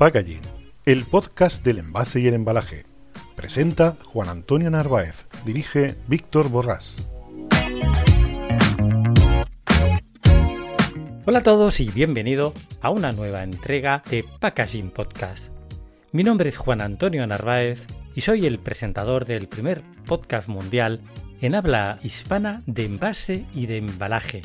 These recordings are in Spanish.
Packaging, el podcast del envase y el embalaje. Presenta Juan Antonio Narváez, dirige Víctor Borrás. Hola a todos y bienvenido a una nueva entrega de Packaging Podcast. Mi nombre es Juan Antonio Narváez y soy el presentador del primer podcast mundial en habla hispana de envase y de embalaje.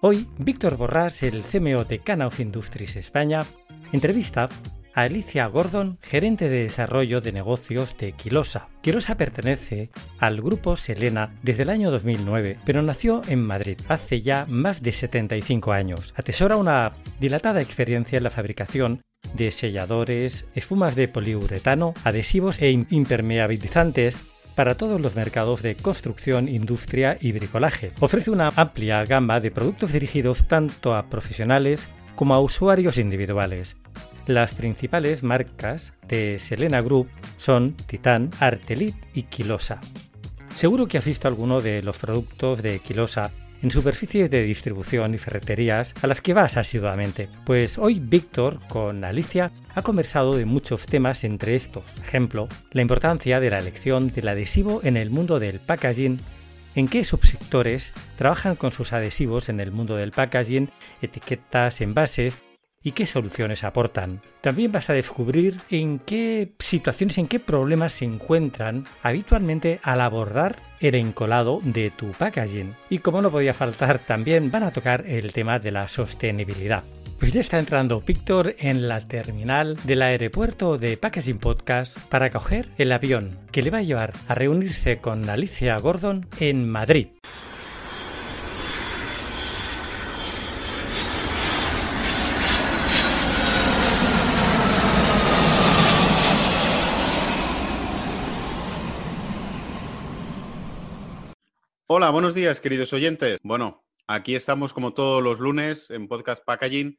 Hoy, Víctor Borrás, el CMO de Cana of Industries España, entrevista a Alicia Gordon, gerente de desarrollo de negocios de Quilosa. Quilosa pertenece al grupo Selena desde el año 2009, pero nació en Madrid hace ya más de 75 años. Atesora una dilatada experiencia en la fabricación de selladores, espumas de poliuretano, adhesivos e impermeabilizantes para todos los mercados de construcción, industria y bricolaje. Ofrece una amplia gama de productos dirigidos tanto a profesionales como a usuarios individuales. Las principales marcas de Selena Group son Titan, Artelit y Quilosa. Seguro que has visto alguno de los productos de Quilosa en superficies de distribución y ferreterías a las que vas asiduamente. Pues hoy Víctor con Alicia ha conversado de muchos temas entre estos, ejemplo, la importancia de la elección del adhesivo en el mundo del packaging, en qué subsectores trabajan con sus adhesivos en el mundo del packaging, etiquetas, envases, y qué soluciones aportan. También vas a descubrir en qué situaciones, en qué problemas se encuentran habitualmente al abordar el encolado de tu packaging. Y como no podía faltar, también van a tocar el tema de la sostenibilidad. Pues ya está entrando Víctor en la terminal del aeropuerto de Packaging Podcast para coger el avión que le va a llevar a reunirse con Alicia Gordon en Madrid. Hola, buenos días, queridos oyentes. Bueno, aquí estamos como todos los lunes en Podcast Packaging.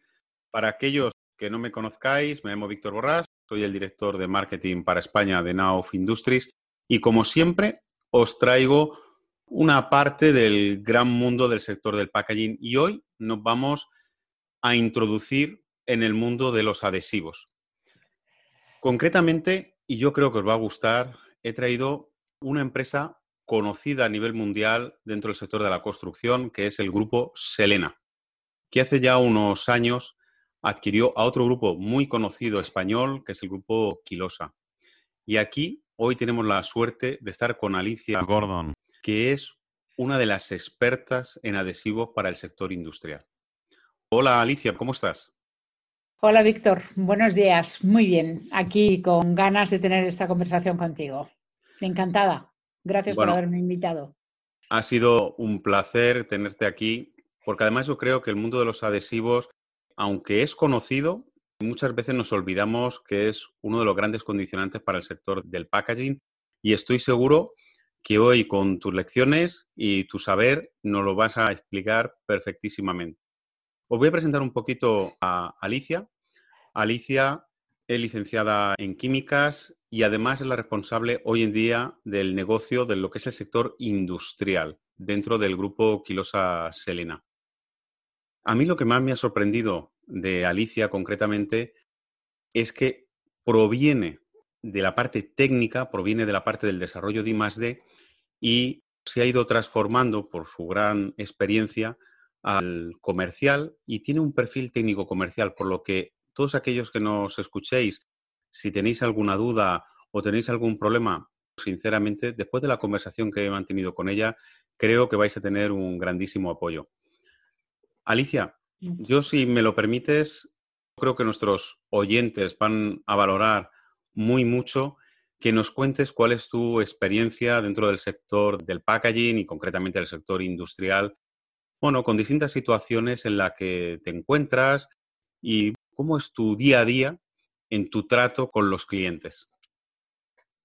Para aquellos que no me conozcáis, me llamo Víctor Borrás, soy el director de marketing para España de Now of Industries y como siempre os traigo una parte del gran mundo del sector del packaging y hoy nos vamos a introducir en el mundo de los adhesivos. Concretamente, y yo creo que os va a gustar, he traído una empresa conocida a nivel mundial dentro del sector de la construcción, que es el grupo Selena, que hace ya unos años adquirió a otro grupo muy conocido español, que es el grupo Quilosa. Y aquí hoy tenemos la suerte de estar con Alicia Gordon, que es una de las expertas en adhesivos para el sector industrial. Hola Alicia, ¿cómo estás? Hola Víctor, buenos días. Muy bien, aquí con ganas de tener esta conversación contigo. Encantada. Gracias por haberme invitado. Ha sido un placer tenerte aquí, porque además yo creo que el mundo de los adhesivos, aunque es conocido, muchas veces nos olvidamos que es uno de los grandes condicionantes para el sector del packaging y estoy seguro que hoy con tus lecciones y tu saber nos lo vas a explicar perfectísimamente. Os voy a presentar un poquito a Alicia. Alicia es licenciada en químicas y además es la responsable hoy en día del negocio de lo que es el sector industrial dentro del grupo Quilosa Selena. A mí lo que más me ha sorprendido de Alicia concretamente es que proviene de la parte técnica, proviene de la parte del desarrollo de I+D y se ha ido transformando por su gran experiencia al comercial y tiene un perfil técnico comercial, por lo que todos aquellos que nos escuchéis, si tenéis alguna duda o tenéis algún problema, sinceramente, después de la conversación que he mantenido con ella, creo que vais a tener un grandísimo apoyo. Alicia, yo si me lo permites, creo que nuestros oyentes van a valorar muy mucho que nos cuentes cuál es tu experiencia dentro del sector del packaging y concretamente del sector industrial, bueno, con distintas situaciones en las que te encuentras y cómo es tu día a día en tu trato con los clientes.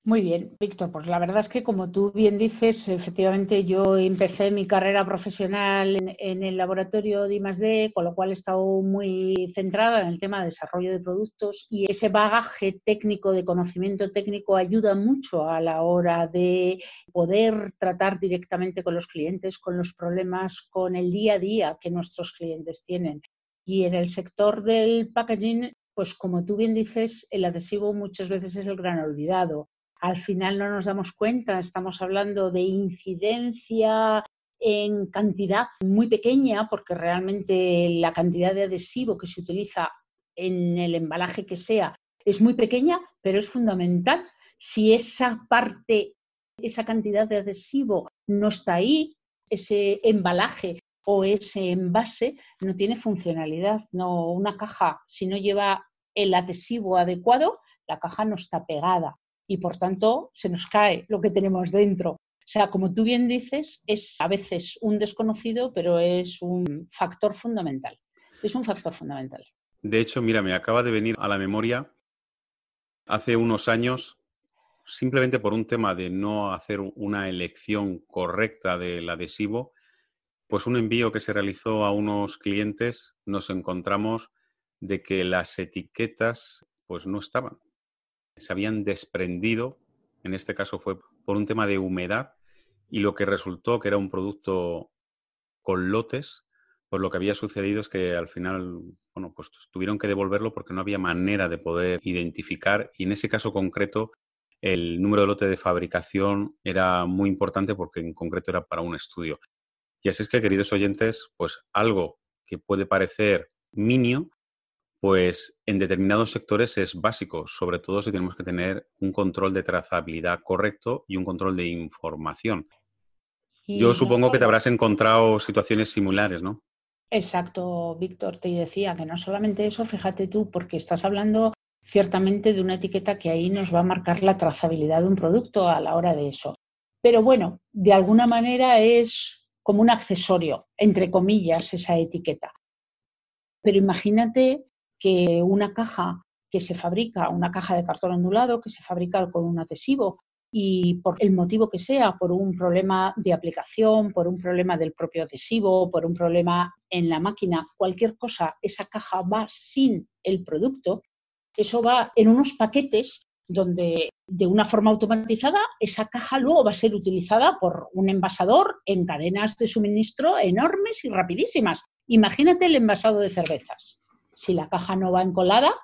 Muy bien, Víctor. Pues la verdad es que, como tú bien dices, efectivamente yo empecé mi carrera profesional en, el laboratorio de I+D, con lo cual he estado muy centrada en el tema de desarrollo de productos y ese bagaje técnico de conocimiento técnico ayuda mucho a la hora de poder tratar directamente con los clientes, con los problemas, con el día a día que nuestros clientes tienen. Y en el sector del packaging, pues como tú bien dices, el adhesivo muchas veces es el gran olvidado al final no nos damos cuenta, estamos hablando de incidencia en cantidad muy pequeña, porque realmente la cantidad de adhesivo que se utiliza en el embalaje que sea es muy pequeña, pero es fundamental. Si esa parte, esa cantidad de adhesivo no está ahí, ese embalaje o ese envase no tiene funcionalidad. No, una caja, si no lleva el adhesivo adecuado, la caja no está pegada y por tanto se nos cae lo que tenemos dentro. O sea, como tú bien dices, es a veces un desconocido, pero es un factor fundamental. Es un factor fundamental. De hecho, mira, me acaba de venir a la memoria hace unos años, simplemente por un tema de no hacer una elección correcta del adhesivo, pues un envío que se realizó a unos clientes, nos encontramos de que las etiquetas pues no estaban se habían desprendido, en este caso fue por un tema de humedad, y lo que resultó que era un producto con lotes, pues lo que había sucedido es que al final, bueno, pues tuvieron que devolverlo porque no había manera de poder identificar, y en ese caso concreto, el número de lote de fabricación era muy importante porque en concreto era para un estudio. Y así es que, queridos oyentes, pues algo que puede parecer minio, pues en determinados sectores es básico, sobre todo si tenemos que tener un control de trazabilidad correcto y un control de información. Yo supongo que te habrás encontrado situaciones similares, ¿no? Exacto, Víctor, te decía que no solamente eso, fíjate tú, porque estás hablando ciertamente de una etiqueta que ahí nos va a marcar la trazabilidad de un producto a la hora de eso. Pero bueno, de alguna manera es como un accesorio, entre comillas, esa etiqueta. Pero imagínate que una caja que se fabrica, una caja de cartón ondulado que se fabrica con un adhesivo y por el motivo que sea, por un problema de aplicación, por un problema del propio adhesivo, por un problema en la máquina, cualquier cosa, esa caja va sin el producto, eso va en unos paquetes donde de una forma automatizada esa caja luego va a ser utilizada por un envasador en cadenas de suministro enormes y rapidísimas. Imagínate el envasado de cervezas. Si la caja no va encolada,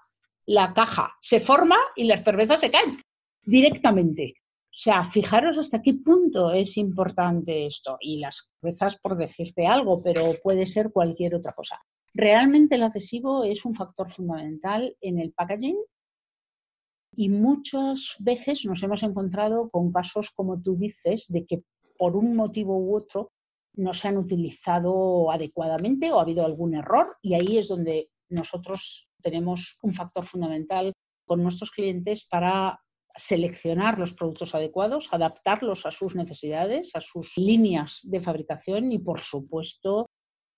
la caja se forma y las cervezas se caen directamente. O sea, fijaros hasta qué punto es importante esto. Y las cervezas, por decirte algo, pero puede ser cualquier otra cosa. Realmente el adhesivo es un factor fundamental en el packaging y muchas veces nos hemos encontrado con casos, como tú dices, de que por un motivo u otro no se han utilizado adecuadamente o ha habido algún error y ahí es donde nosotros tenemos un factor fundamental con nuestros clientes para seleccionar los productos adecuados, adaptarlos a sus necesidades, a sus líneas de fabricación y, por supuesto,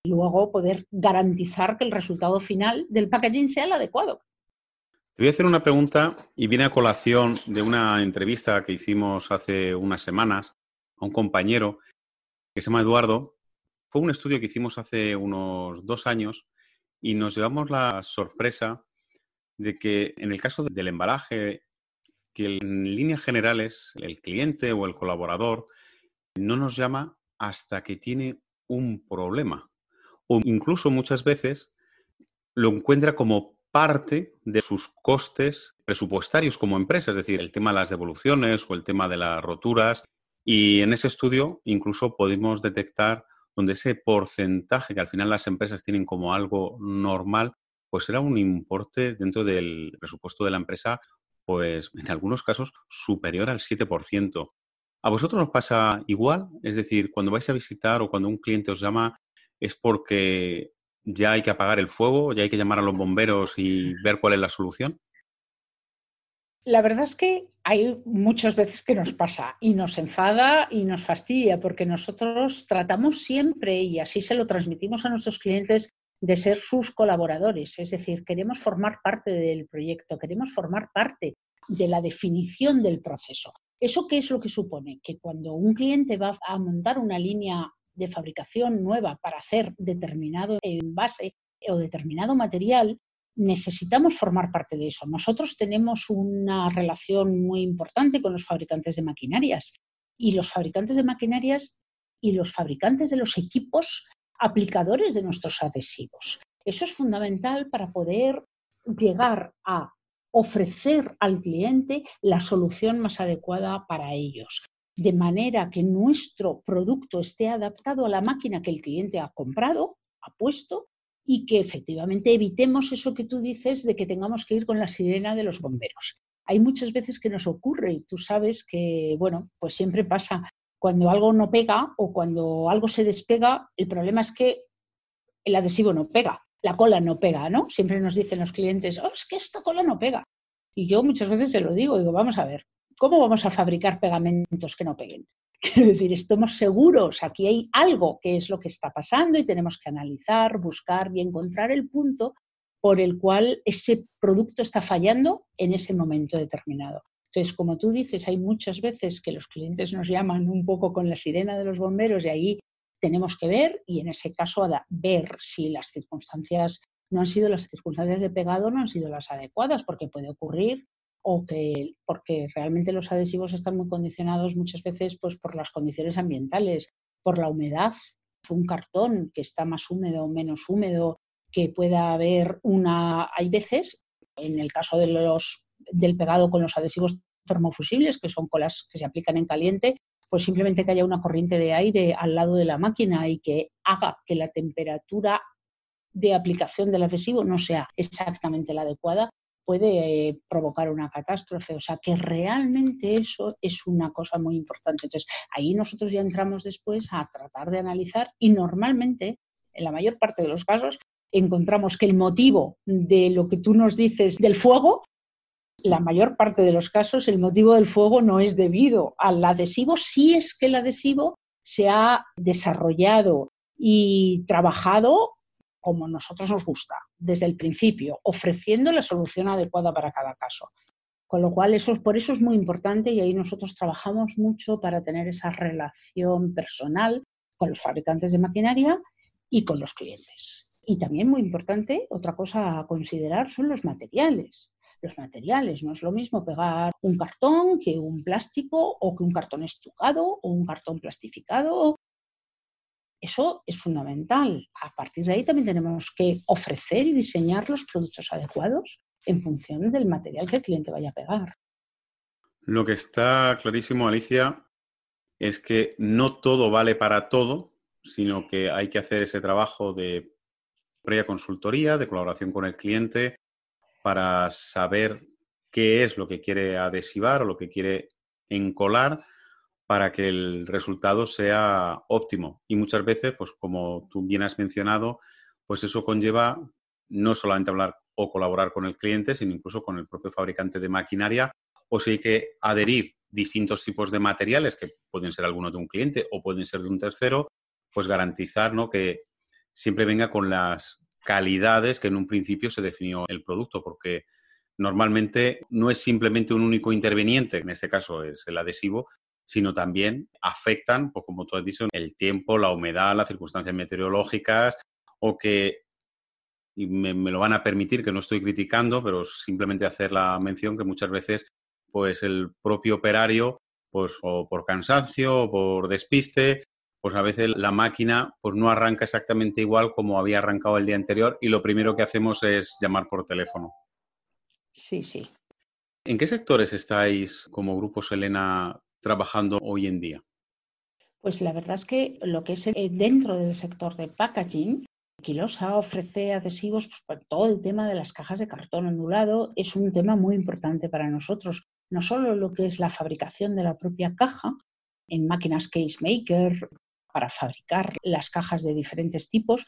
luego poder garantizar que el resultado final del packaging sea el adecuado. Te voy a hacer una pregunta y viene a colación de una entrevista que hicimos hace unas semanas a un compañero que se llama Eduardo. Fue un estudio que hicimos hace unos dos años y nos llevamos la sorpresa de que en el caso del embalaje, que en líneas generales el cliente o el colaborador no nos llama hasta que tiene un problema o incluso muchas veces lo encuentra como parte de sus costes presupuestarios como empresa, es decir, el tema de las devoluciones o el tema de las roturas. Y en ese estudio incluso pudimos detectar donde ese porcentaje que al final las empresas tienen como algo normal, pues era un importe dentro del presupuesto de la empresa, pues en algunos casos superior al 7%. ¿A vosotros nos pasa igual? Es decir, cuando vais a visitar o cuando un cliente os llama, ¿es porque ya hay que apagar el fuego, ya hay que llamar a los bomberos y ver cuál es la solución? La verdad es que hay muchas veces que nos pasa y nos enfada y nos fastidia porque nosotros tratamos siempre, y así se lo transmitimos a nuestros clientes, de ser sus colaboradores. Es decir, queremos formar parte del proyecto, queremos formar parte de la definición del proceso. ¿Eso qué es lo que supone? Que cuando un cliente va a montar una línea de fabricación nueva para hacer determinado envase o determinado material, necesitamos formar parte de eso. Nosotros tenemos una relación muy importante con los fabricantes de maquinarias y los fabricantes de maquinarias y los fabricantes de los equipos aplicadores de nuestros adhesivos. Eso es fundamental para poder llegar a ofrecer al cliente la solución más adecuada para ellos, de manera que nuestro producto esté adaptado a la máquina que el cliente ha comprado, ha puesto y que efectivamente evitemos eso que tú dices de que tengamos que ir con la sirena de los bomberos. Hay muchas veces que nos ocurre y tú sabes que, bueno, pues siempre pasa cuando algo no pega o cuando algo se despega, el problema es que el adhesivo no pega, la cola no pega, ¿no? Siempre nos dicen los clientes, oh, es que esta cola no pega. Y yo muchas veces se lo digo, digo, vamos a ver, ¿cómo vamos a fabricar pegamentos que no peguen? Quiero decir, estamos seguros, aquí hay algo que es lo que está pasando y tenemos que analizar, buscar y encontrar el punto por el cual ese producto está fallando en ese momento determinado. Entonces, como tú dices, hay muchas veces que los clientes nos llaman un poco con la sirena de los bomberos y ahí tenemos que ver y en ese caso ver si las circunstancias no han sido las circunstancias de pegado, no han sido las adecuadas, porque puede ocurrir o que porque realmente los adhesivos están muy condicionados muchas veces pues por las condiciones ambientales, por la humedad, un cartón que está más húmedo o menos húmedo, que pueda haber una hay veces en el caso de los del pegado con los adhesivos termofusibles, que son colas que se aplican en caliente, pues simplemente que haya una corriente de aire al lado de la máquina y que haga que la temperatura de aplicación del adhesivo no sea exactamente la adecuada, puede eh, provocar una catástrofe. O sea que realmente eso es una cosa muy importante. Entonces, ahí nosotros ya entramos después a tratar de analizar y normalmente, en la mayor parte de los casos, encontramos que el motivo de lo que tú nos dices del fuego, la mayor parte de los casos, el motivo del fuego no es debido al adhesivo, si es que el adhesivo se ha desarrollado y trabajado como nosotros nos gusta, desde el principio, ofreciendo la solución adecuada para cada caso. Con lo cual, eso, por eso es muy importante y ahí nosotros trabajamos mucho para tener esa relación personal con los fabricantes de maquinaria y con los clientes. Y también muy importante, otra cosa a considerar son los materiales. Los materiales, no es lo mismo pegar un cartón que un plástico o que un cartón estucado o un cartón plastificado eso es fundamental. A partir de ahí también tenemos que ofrecer y diseñar los productos adecuados en función del material que el cliente vaya a pegar. Lo que está clarísimo, Alicia, es que no todo vale para todo, sino que hay que hacer ese trabajo de previa consultoría, de colaboración con el cliente, para saber qué es lo que quiere adhesivar o lo que quiere encolar para que el resultado sea óptimo. Y muchas veces, pues como tú bien has mencionado, pues eso conlleva no solamente hablar o colaborar con el cliente, sino incluso con el propio fabricante de maquinaria, o si hay que adherir distintos tipos de materiales, que pueden ser algunos de un cliente o pueden ser de un tercero, pues garantizar ¿no? que siempre venga con las calidades que en un principio se definió el producto, porque normalmente no es simplemente un único interveniente, en este caso es el adhesivo, sino también afectan, pues como tú has dicho, el tiempo, la humedad, las circunstancias meteorológicas o que y me, lo van a permitir, que no estoy criticando, pero simplemente hacer la mención que muchas veces pues el propio operario, pues o por cansancio o por despiste, pues a veces la máquina pues no arranca exactamente igual como había arrancado el día anterior y lo primero que hacemos es llamar por teléfono. Sí, sí. ¿En qué sectores estáis como Grupo Selena trabajando hoy en día? Pues la verdad es que lo que es eh, dentro del sector de packaging, Quilosa ofrece adhesivos pues, todo el tema de las cajas de cartón ondulado es un tema muy importante para nosotros. No solo lo que es la fabricación de la propia caja en máquinas case maker para fabricar las cajas de diferentes tipos,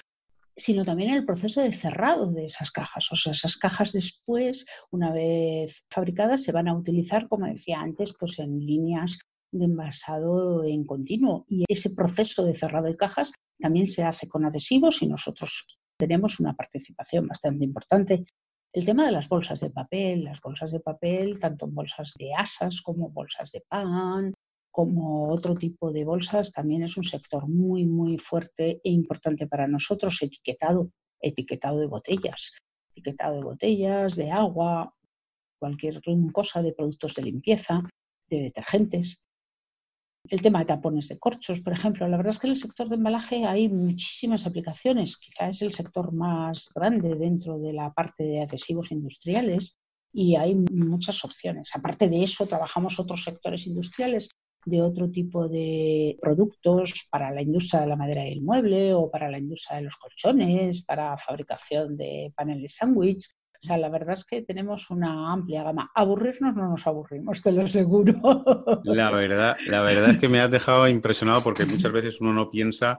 sino también en el proceso de cerrado de esas cajas. O sea, esas cajas después, una vez fabricadas, se van a utilizar, como decía antes, pues en líneas de envasado en continuo. Y ese proceso de cerrado de cajas también se hace con adhesivos y nosotros tenemos una participación bastante importante. El tema de las bolsas de papel, las bolsas de papel, tanto bolsas de asas como bolsas de pan, como otro tipo de bolsas, también es un sector muy, muy fuerte e importante para nosotros, etiquetado, etiquetado de botellas, etiquetado de botellas, de agua, cualquier cosa de productos de limpieza, de detergentes. El tema de tapones de corchos, por ejemplo. La verdad es que en el sector de embalaje hay muchísimas aplicaciones. Quizá es el sector más grande dentro de la parte de adhesivos industriales y hay muchas opciones. Aparte de eso, trabajamos otros sectores industriales de otro tipo de productos para la industria de la madera y el mueble o para la industria de los colchones, para fabricación de paneles sándwich. O sea, la verdad es que tenemos una amplia gama. Aburrirnos no nos aburrimos, te lo aseguro. La verdad, la verdad es que me has dejado impresionado porque muchas veces uno no piensa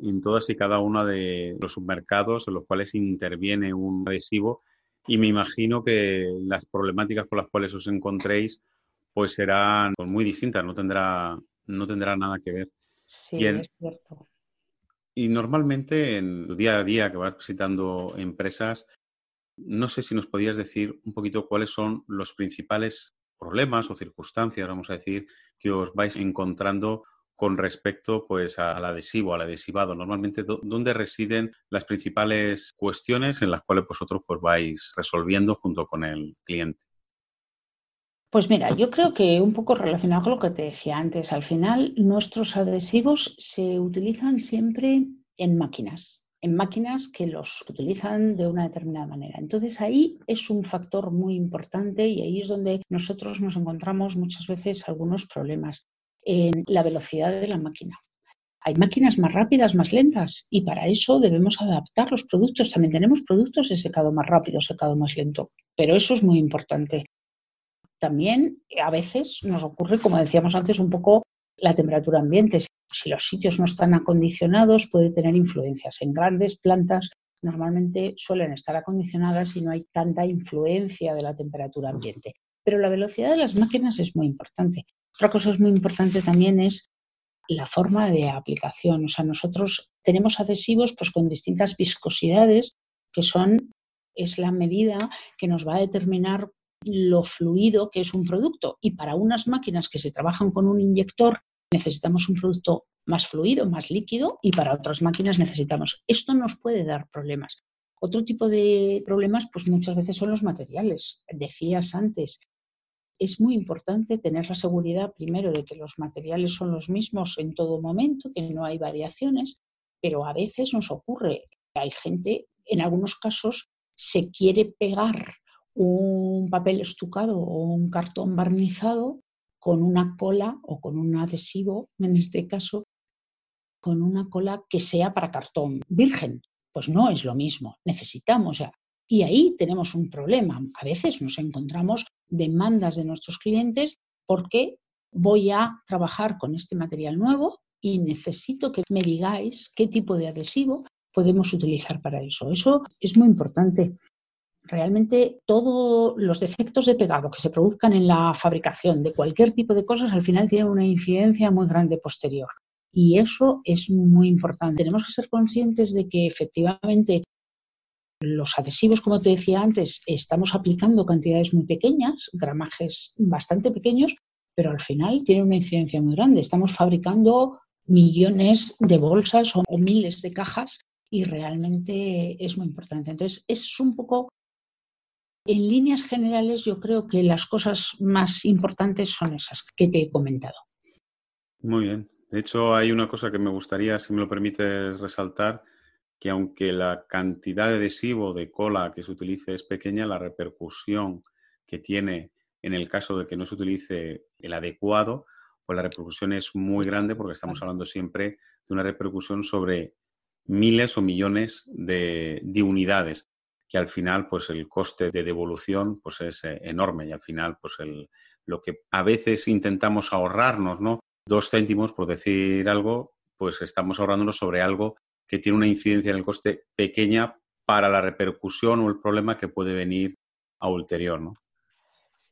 en todas y cada uno de los submercados en los cuales interviene un adhesivo y me imagino que las problemáticas con las cuales os encontréis pues serán pues, muy distintas, no tendrá, no tendrá nada que ver. Sí, es cierto. Y normalmente en el día a día que vas visitando empresas, no sé si nos podías decir un poquito cuáles son los principales problemas o circunstancias, vamos a decir, que os vais encontrando con respecto pues al adhesivo, al adhesivado. Normalmente, ¿dónde residen las principales cuestiones en las cuales vosotros pues vais resolviendo junto con el cliente? Pues mira, yo creo que un poco relacionado con lo que te decía antes, al final nuestros adhesivos se utilizan siempre en máquinas, en máquinas que los utilizan de una determinada manera. Entonces ahí es un factor muy importante y ahí es donde nosotros nos encontramos muchas veces algunos problemas en la velocidad de la máquina. Hay máquinas más rápidas, más lentas y para eso debemos adaptar los productos. También tenemos productos de secado más rápido, secado más lento, pero eso es muy importante también a veces nos ocurre, como decíamos antes, un poco la temperatura ambiente. Si los sitios no están acondicionados, puede tener influencias. En grandes plantas normalmente suelen estar acondicionadas y no hay tanta influencia de la temperatura ambiente. Pero la velocidad de las máquinas es muy importante. Otra cosa es muy importante también es la forma de aplicación. O sea, nosotros tenemos adhesivos pues, con distintas viscosidades que son es la medida que nos va a determinar lo fluido que es un producto. Y para unas máquinas que se trabajan con un inyector necesitamos un producto más fluido, más líquido, y para otras máquinas necesitamos. Esto nos puede dar problemas. Otro tipo de problemas, pues muchas veces son los materiales. Decías antes, es muy importante tener la seguridad primero de que los materiales son los mismos en todo momento, que no hay variaciones, pero a veces nos ocurre, hay gente, en algunos casos, se quiere pegar un papel estucado o un cartón barnizado con una cola o con un adhesivo, en este caso, con una cola que sea para cartón virgen. Pues no es lo mismo, necesitamos ya. Y ahí tenemos un problema. A veces nos encontramos demandas de nuestros clientes porque voy a trabajar con este material nuevo y necesito que me digáis qué tipo de adhesivo podemos utilizar para eso. Eso es muy importante realmente todos los defectos de pegado que se produzcan en la fabricación de cualquier tipo de cosas al final tienen una incidencia muy grande posterior. Y eso es muy importante. Tenemos que ser conscientes de que efectivamente los adhesivos, como te decía antes, estamos aplicando cantidades muy pequeñas, gramajes bastante pequeños, pero al final tienen una incidencia muy grande. Estamos fabricando millones de bolsas o miles de cajas y realmente es muy importante. Entonces, es un poco en líneas generales, yo creo que las cosas más importantes son esas que te he comentado. Muy bien. De hecho, hay una cosa que me gustaría, si me lo permites, resaltar, que aunque la cantidad de adhesivo de cola que se utilice es pequeña, la repercusión que tiene en el caso de que no se utilice el adecuado, pues la repercusión es muy grande porque estamos hablando siempre de una repercusión sobre miles o millones de, de unidades que al final pues el coste de devolución pues es eh, enorme y al final pues el, lo que a veces intentamos ahorrarnos, ¿no? Dos céntimos por decir algo, pues estamos ahorrándonos sobre algo que tiene una incidencia en el coste pequeña para la repercusión o el problema que puede venir a ulterior, ¿no?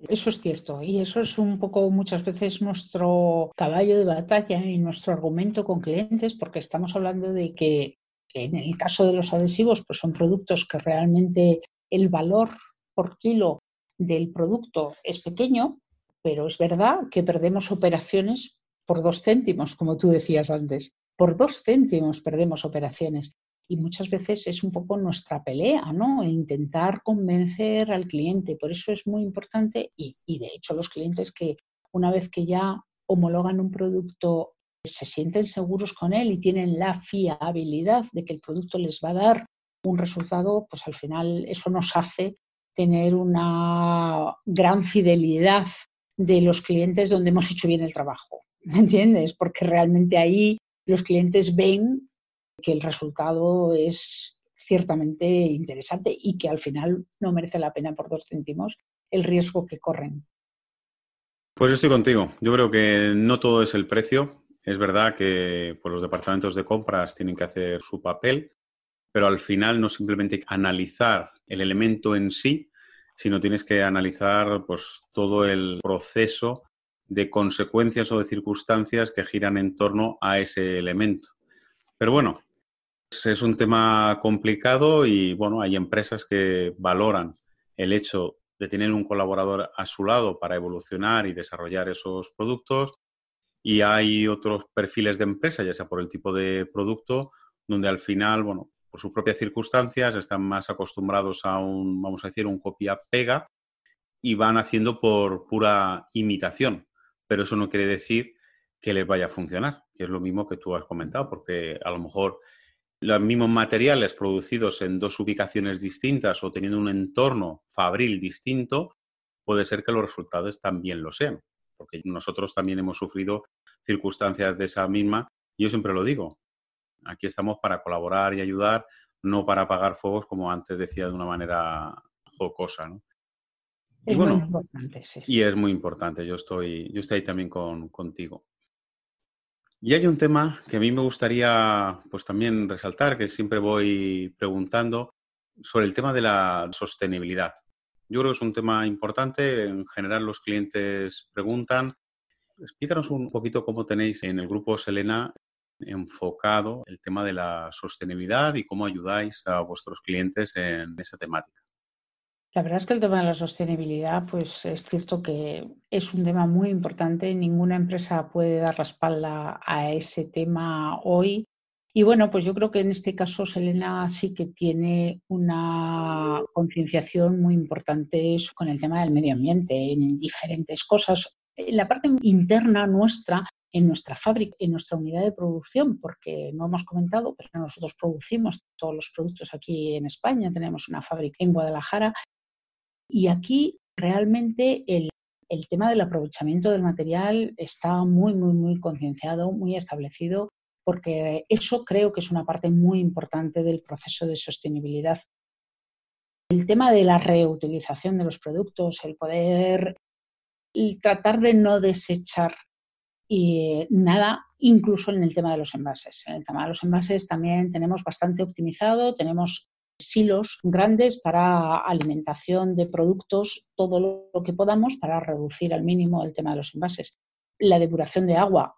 Eso es cierto y eso es un poco muchas veces nuestro caballo de batalla y nuestro argumento con clientes porque estamos hablando de que en el caso de los adhesivos pues son productos que realmente el valor por kilo del producto es pequeño, pero es verdad que perdemos operaciones por dos céntimos, como tú decías antes. Por dos céntimos perdemos operaciones y muchas veces es un poco nuestra pelea, ¿no? Intentar convencer al cliente. Por eso es muy importante y, y, de hecho los clientes que una vez que ya homologan un producto se sienten seguros con él y tienen la fiabilidad de que el producto les va a dar un resultado, pues al final eso nos hace tener una gran fidelidad de los clientes donde hemos hecho bien el trabajo. ¿Me entiendes? Porque realmente ahí los clientes ven que el resultado es ciertamente interesante y que al final no merece la pena por dos céntimos el riesgo que corren. Pues estoy contigo. Yo creo que no todo es el precio. Es verdad que pues, los departamentos de compras tienen que hacer su papel, pero al final no simplemente analizar el elemento en sí, sino tienes que analizar pues, todo el proceso de consecuencias o de circunstancias que giran en torno a ese elemento. Pero bueno, es un tema complicado y bueno, hay empresas que valoran el hecho de tener un colaborador a su lado para evolucionar y desarrollar esos productos y hay otros perfiles de empresa, ya sea por el tipo de producto, donde al final, bueno, por sus propias circunstancias están más acostumbrados a un, vamos a decir, un copia-pega y van haciendo por pura imitación. Pero eso no quiere decir que les vaya a funcionar, que es lo mismo que tú has comentado, porque a lo mejor los mismos materiales producidos en dos ubicaciones distintas o teniendo un entorno fabril distinto, puede ser que los resultados también lo sean, porque nosotros también hemos sufrido circunstancias de esa misma. Y yo siempre lo digo, aquí estamos para colaborar y ayudar, no para apagar fuegos, como antes decía de una manera jocosa. ¿no? Es y muy importante, sí. Y es muy importante, yo estoy, yo estoy ahí también con, contigo. Y hay un tema que a mí me gustaría pues también resaltar, que siempre voy preguntando, sobre el tema de la sostenibilidad. Yo creo que es un tema importante, en general los clientes preguntan. Explícanos un poquito cómo tenéis en el grupo Selena enfocado el tema de la sostenibilidad y cómo ayudáis a vuestros clientes en esa temática. La verdad es que el tema de la sostenibilidad, pues es cierto que es un tema muy importante. Ninguna empresa puede dar la espalda a ese tema hoy. Y bueno, pues yo creo que en este caso Selena sí que tiene una concienciación muy importante con el tema del medio ambiente en diferentes cosas. En la parte interna nuestra, en nuestra fábrica, en nuestra unidad de producción, porque no hemos comentado, pero nosotros producimos todos los productos aquí en España, tenemos una fábrica en Guadalajara. Y aquí realmente el, tema del aprovechamiento del material está muy, muy, muy concienciado, muy establecido, porque eso creo que es una parte muy importante del proceso de sostenibilidad. El tema de la reutilización de los productos, el poder tratar de no desechar y nada, incluso en el tema de los envases. En el tema de los envases también tenemos bastante optimizado, tenemos silos grandes para alimentación de productos, todo lo que podamos para reducir al mínimo el tema de los envases. La depuración de agua.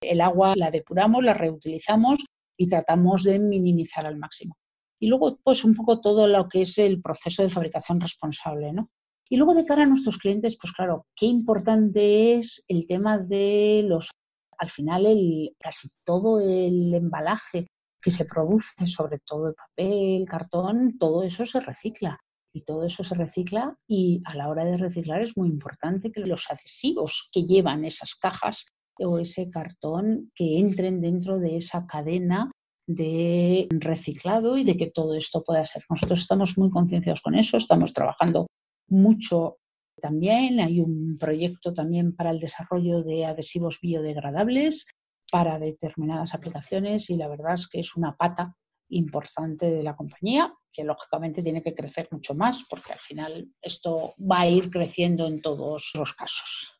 El agua la depuramos, la reutilizamos y tratamos de minimizar al máximo. Y luego, pues un poco todo lo que es el proceso de fabricación responsable, ¿no? Y luego de cara a nuestros clientes, pues claro, qué importante es el tema de los, al final, el, casi todo el embalaje que se produce, sobre todo el papel, cartón, todo eso se recicla. Y todo eso se recicla y a la hora de reciclar es muy importante que los adhesivos que llevan esas cajas o ese cartón que entren dentro de esa cadena de reciclado y de que todo esto pueda ser. Nosotros estamos muy concienciados con eso, estamos trabajando mucho también. Hay un proyecto también para el desarrollo de adhesivos biodegradables para determinadas aplicaciones y la verdad es que es una pata importante de la compañía que lógicamente tiene que crecer mucho más porque al final esto va a ir creciendo en todos los casos.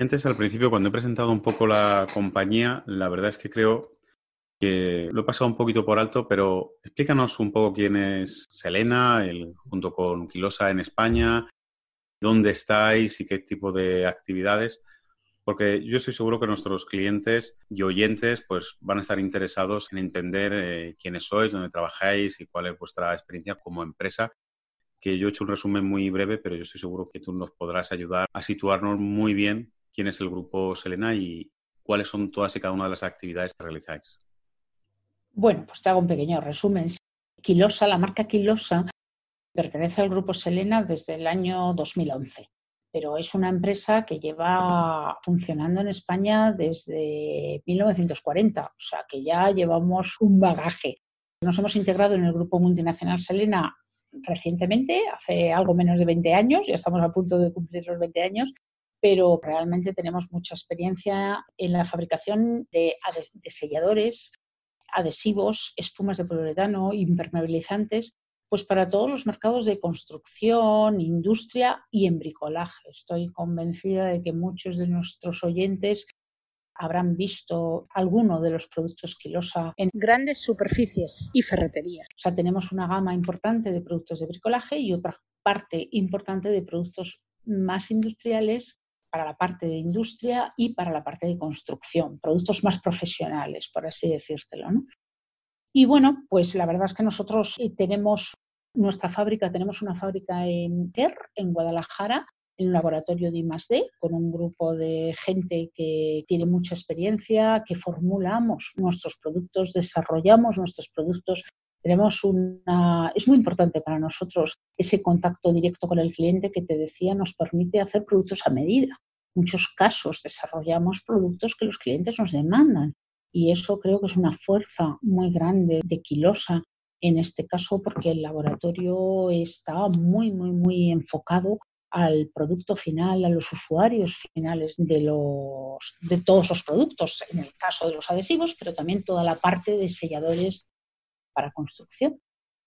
Antes, al principio, cuando he presentado un poco la compañía, la verdad es que creo que lo he pasado un poquito por alto, pero explícanos un poco quién es Selena, el, junto con Quilosa en España, dónde estáis y qué tipo de actividades, porque yo estoy seguro que nuestros clientes y oyentes pues, van a estar interesados en entender eh, quiénes sois, dónde trabajáis y cuál es vuestra experiencia como empresa que yo he hecho un resumen muy breve, pero yo estoy seguro que tú nos podrás ayudar a situarnos muy bien quién es el grupo Selena y cuáles son todas y cada una de las actividades que realizáis. Bueno, pues te hago un pequeño resumen. Quilosa, la marca Quilosa, pertenece al grupo Selena desde el año 2011, pero es una empresa que lleva funcionando en España desde 1940, o sea que ya llevamos un bagaje. Nos hemos integrado en el grupo multinacional Selena recientemente, hace algo menos de 20 años, ya estamos a punto de cumplir los 20 años, pero realmente tenemos mucha experiencia en la fabricación de, selladores, adhesivos, espumas de poliuretano, impermeabilizantes, pues para todos los mercados de construcción, industria y en bricolaje. Estoy convencida de que muchos de nuestros oyentes habrán visto alguno de los productos Quilosa en grandes superficies y ferreterías. O sea, tenemos una gama importante de productos de bricolaje y otra parte importante de productos más industriales para la parte de industria y para la parte de construcción, productos más profesionales, por así decírtelo. Y bueno, pues la verdad es que nosotros eh, tenemos nuestra fábrica, tenemos una fábrica en Ter, en Guadalajara, en un laboratorio de I+D con un grupo de gente que tiene mucha experiencia, que formulamos nuestros productos, desarrollamos nuestros productos. Tenemos una, es muy importante para nosotros ese contacto directo con el cliente que te decía nos permite hacer productos a medida. En muchos casos desarrollamos productos que los clientes nos demandan y eso creo que es una fuerza muy grande de Quilosa en este caso porque el laboratorio está muy, muy, muy enfocado al producto final, a los usuarios finales de, los, de todos los productos, en el caso de los adhesivos, pero también toda la parte de selladores para construcción.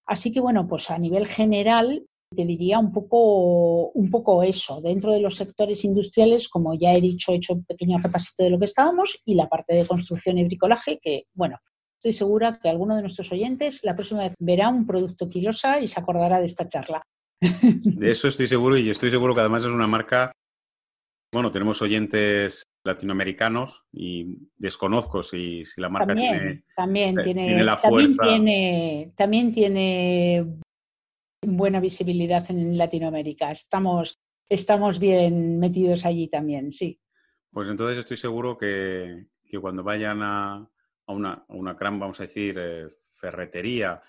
Así que bueno, pues a nivel general te diría un poco, un poco eso. Dentro de los sectores industriales, como ya he dicho, he hecho un pequeño repasito de lo que estábamos y la parte de construcción y bricolaje, que bueno, estoy segura que alguno de nuestros oyentes la próxima vez verá un producto Quilosa y se acordará de esta charla. De eso estoy seguro y estoy seguro que además es una marca, bueno, tenemos oyentes latinoamericanos y desconozco si, la marca tiene, también eh, tiene, la fuerza. También tiene, también tiene buena visibilidad en Latinoamérica. Estamos, estamos bien metidos allí también, sí. Pues entonces estoy seguro que, cuando vayan a, una, a una gran, vamos a decir, eh, ferretería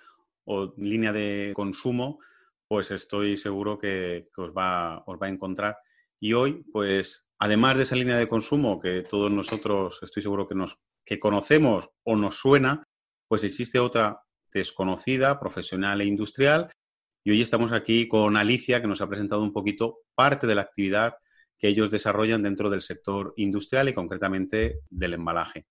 o línea de consumo, pues estoy seguro que, os, va, os va a encontrar. Y hoy, pues, además de esa línea de consumo que todos nosotros estoy seguro que, nos, que conocemos o nos suena, pues existe otra desconocida, profesional e industrial. Y hoy estamos aquí con Alicia, que nos ha presentado un poquito parte de la actividad que ellos desarrollan dentro del sector industrial y concretamente del embalaje.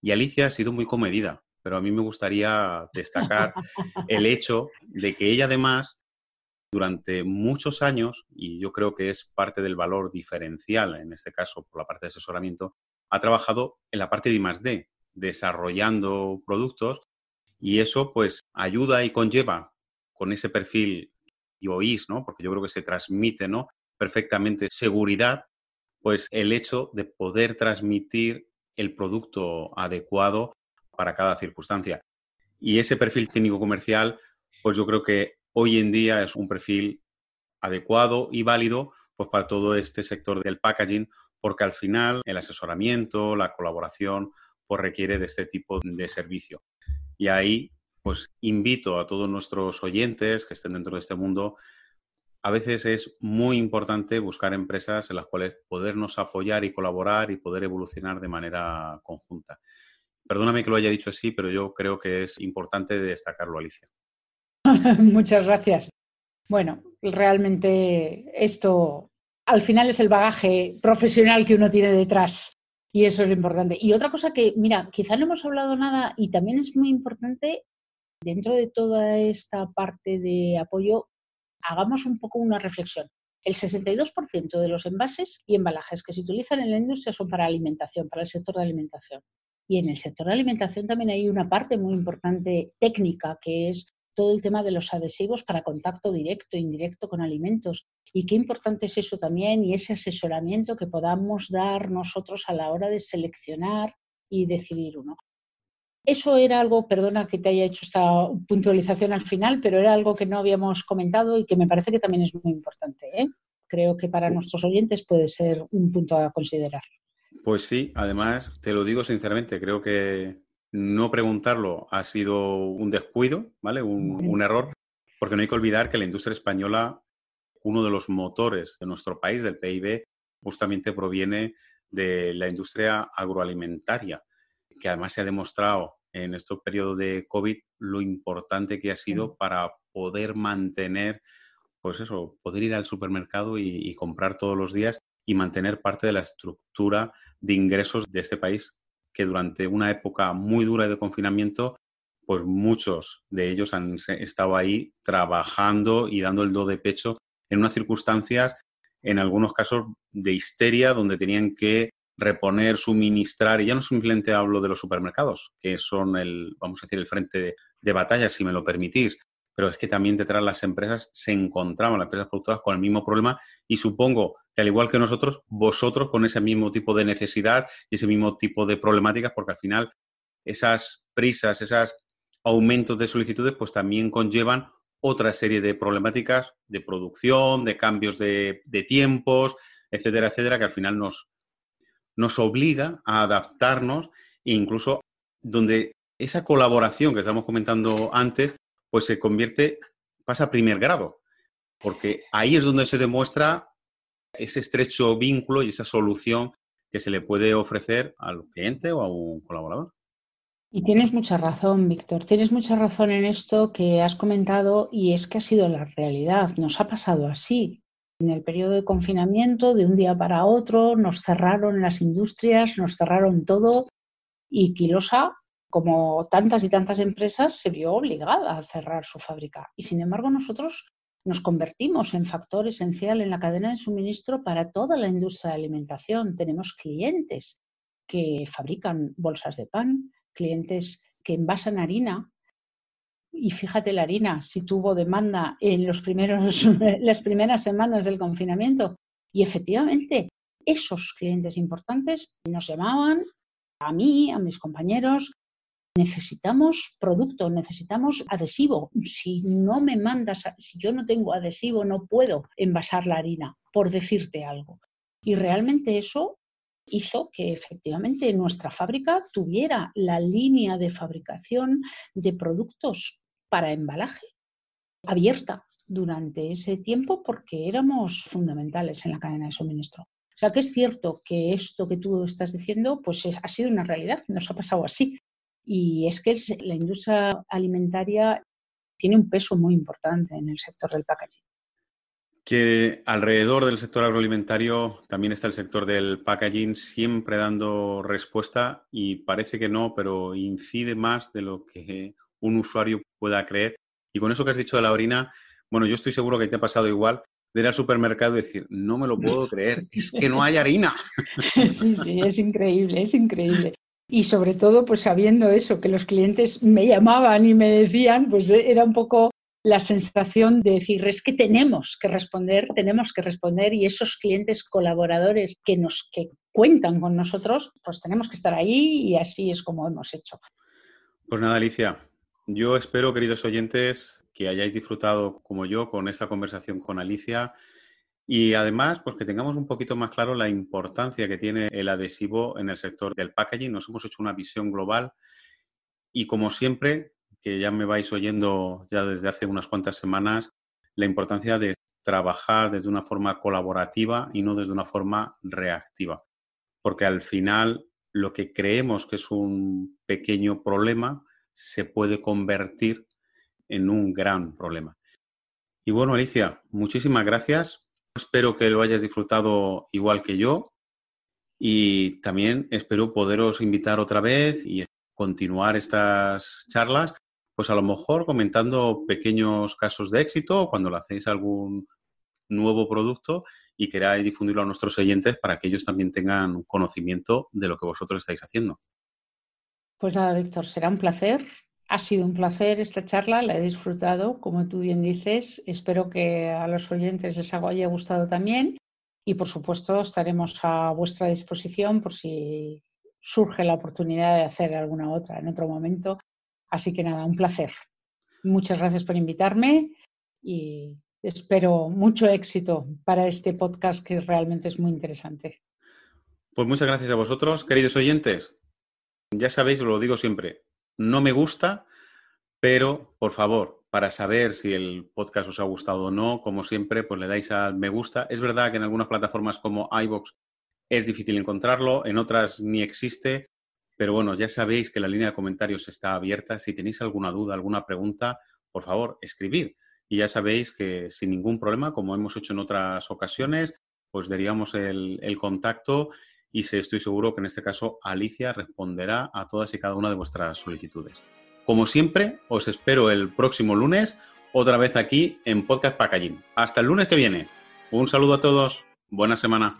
Y Alicia ha sido muy comedida, pero a mí me gustaría destacar el hecho de que ella además durante muchos años, y yo creo que es parte del valor diferencial, en este caso por la parte de asesoramiento, ha trabajado en la parte de I+D, desarrollando productos, y eso pues ayuda y conlleva con ese perfil y oís, ¿no? Porque yo creo que se transmite, ¿no? Perfectamente seguridad, pues el hecho de poder transmitir el producto adecuado para cada circunstancia. Y ese perfil técnico comercial, pues yo creo que hoy en día es un perfil adecuado y válido pues, para todo este sector del packaging, porque al final el asesoramiento, la colaboración, pues requiere de este tipo de servicio. Y ahí, pues invito a todos nuestros oyentes que estén dentro de este mundo, a veces es muy importante buscar empresas en las cuales podernos apoyar y colaborar y poder evolucionar de manera conjunta. Perdóname que lo haya dicho así, pero yo creo que es importante destacarlo, Alicia. Muchas gracias. Bueno, realmente esto al final es el bagaje profesional que uno tiene detrás y eso es lo importante. Y otra cosa que, mira, quizá no hemos hablado nada y también es muy importante dentro de toda esta parte de apoyo, hagamos un poco una reflexión. El 62% de los envases y embalajes que se utilizan en la industria son para alimentación, para el sector de alimentación. Y en el sector de alimentación también hay una parte muy importante técnica, que es todo el tema de los adhesivos para contacto directo e indirecto con alimentos. Y qué importante es eso también y ese asesoramiento que podamos dar nosotros a la hora de seleccionar y decidir uno. Eso era algo, perdona que te haya hecho esta puntualización al final, pero era algo que no habíamos comentado y que me parece que también es muy importante. ¿eh? Creo que para nuestros oyentes puede ser un punto a considerar. Pues sí, además, te lo digo sinceramente, creo que no preguntarlo ha sido un descuido, ¿vale? Un, error, porque no hay que olvidar que la industria española, uno de los motores de nuestro país, del PIB, justamente proviene de la industria agroalimentaria, que además se ha demostrado en estos periodos de COVID lo importante que ha sido para poder mantener, pues eso, poder ir al supermercado y comprar todos los días y mantener parte de la estructura de ingresos de este país, que durante una época muy dura de confinamiento, pues muchos de ellos han estado ahí trabajando y dando el do de pecho en unas circunstancias, en algunos casos, de histeria, donde tenían que reponer, suministrar, y ya no simplemente hablo de los supermercados, que son el, vamos a decir, el frente de, batalla, si me lo permitís, pero es que también detrás las empresas se encontraban, las empresas productoras, con el mismo problema y supongo que al igual que nosotros, vosotros con ese mismo tipo de necesidad y ese mismo tipo de problemáticas, porque al final esas prisas, esos aumentos de solicitudes, pues también conllevan otra serie de problemáticas de producción, de cambios de, tiempos, etcétera, etcétera, que al final nos, nos obliga a adaptarnos e incluso donde esa colaboración que estamos comentando antes, pues se convierte, pasa a primer grado, porque ahí es donde se demuestra ese estrecho vínculo y esa solución que se le puede ofrecer al cliente o a un colaborador. Y tienes mucha razón, Víctor. Tienes mucha razón en esto que has comentado y es que ha sido la realidad. Nos ha pasado así. En el periodo de confinamiento, de un día para otro, nos cerraron las industrias, nos cerraron todo y Quilosa, como tantas y tantas empresas, se vio obligada a cerrar su fábrica. Y sin embargo, nosotros nos convertimos en factor esencial en la cadena de suministro para toda la industria de alimentación. Tenemos clientes que fabrican bolsas de pan, clientes que envasan harina. Y fíjate la harina, si tuvo demanda en los primeros, las primeras semanas del confinamiento. Y efectivamente, esos clientes importantes nos llamaban a mí, a mis compañeros, necesitamos producto, necesitamos adhesivo. Si no me mandas, si yo no tengo adhesivo, no puedo envasar la harina, por decirte algo. Y realmente eso hizo que efectivamente nuestra fábrica tuviera la línea de fabricación de productos para embalaje abierta durante ese tiempo porque éramos fundamentales en la cadena de suministro. O sea que es cierto que esto que tú estás diciendo pues ha sido una realidad, nos ha pasado así. Y es que la industria alimentaria tiene un peso muy importante en el sector del packaging. Que alrededor del sector agroalimentario también está el sector del packaging, siempre dando respuesta y parece que no, pero incide más de lo que un usuario pueda creer. Y con eso que has dicho de la orina, bueno, yo estoy seguro que te ha pasado igual de ir al supermercado y decir, no me lo puedo creer, es que no hay harina. Sí, sí, es increíble, es increíble y sobre todo pues sabiendo eso, que los clientes me llamaban y me decían, pues eh, era un poco la sensación de decir, es que tenemos que responder, tenemos que responder y esos clientes colaboradores que nos que cuentan con nosotros, pues tenemos que estar ahí y así es como hemos hecho. Pues nada, Alicia, yo espero, queridos oyentes, que hayáis disfrutado como yo con esta conversación con Alicia. Y además, pues que tengamos un poquito más claro la importancia que tiene el adhesivo en el sector del packaging. Nos hemos hecho una visión global y como siempre, que ya me vais oyendo ya desde hace unas cuantas semanas, la importancia de trabajar desde una forma colaborativa y no desde una forma reactiva. Porque al final lo que creemos que es un pequeño problema se puede convertir en un gran problema. Y bueno, Alicia, muchísimas gracias Espero que lo hayas disfrutado igual que yo y también espero poderos invitar otra vez y continuar estas charlas, pues a lo mejor comentando pequeños casos de éxito cuando le hacéis algún nuevo producto y queráis difundirlo a nuestros oyentes para que ellos también tengan conocimiento de lo que vosotros estáis haciendo. Pues nada, Víctor, será un placer. Ha sido un placer esta charla, la he disfrutado, como tú bien dices. Espero que a los oyentes les haya gustado también. Y por supuesto, estaremos a vuestra disposición por si surge la oportunidad de hacer alguna otra en otro momento. Así que nada, un placer. Muchas gracias por invitarme y espero mucho éxito para este podcast que realmente es muy interesante. Pues muchas gracias a vosotros, queridos oyentes. Ya sabéis, lo digo siempre, no me gusta, pero por favor, para saber si el podcast os ha gustado o no, como siempre, pues le dais al me gusta. Es verdad que en algunas plataformas como iBox es difícil encontrarlo, en otras ni existe, pero bueno, ya sabéis que la línea de comentarios está abierta. Si tenéis alguna duda, alguna pregunta, por favor, escribid. Y ya sabéis que sin ningún problema, como hemos hecho en otras ocasiones, pues derivamos el, el contacto y estoy seguro que en este caso Alicia responderá a todas y cada una de vuestras solicitudes. Como siempre, os espero el próximo lunes, otra vez aquí en Podcast Packaging. Hasta el lunes que viene. Un saludo a todos. Buena semana.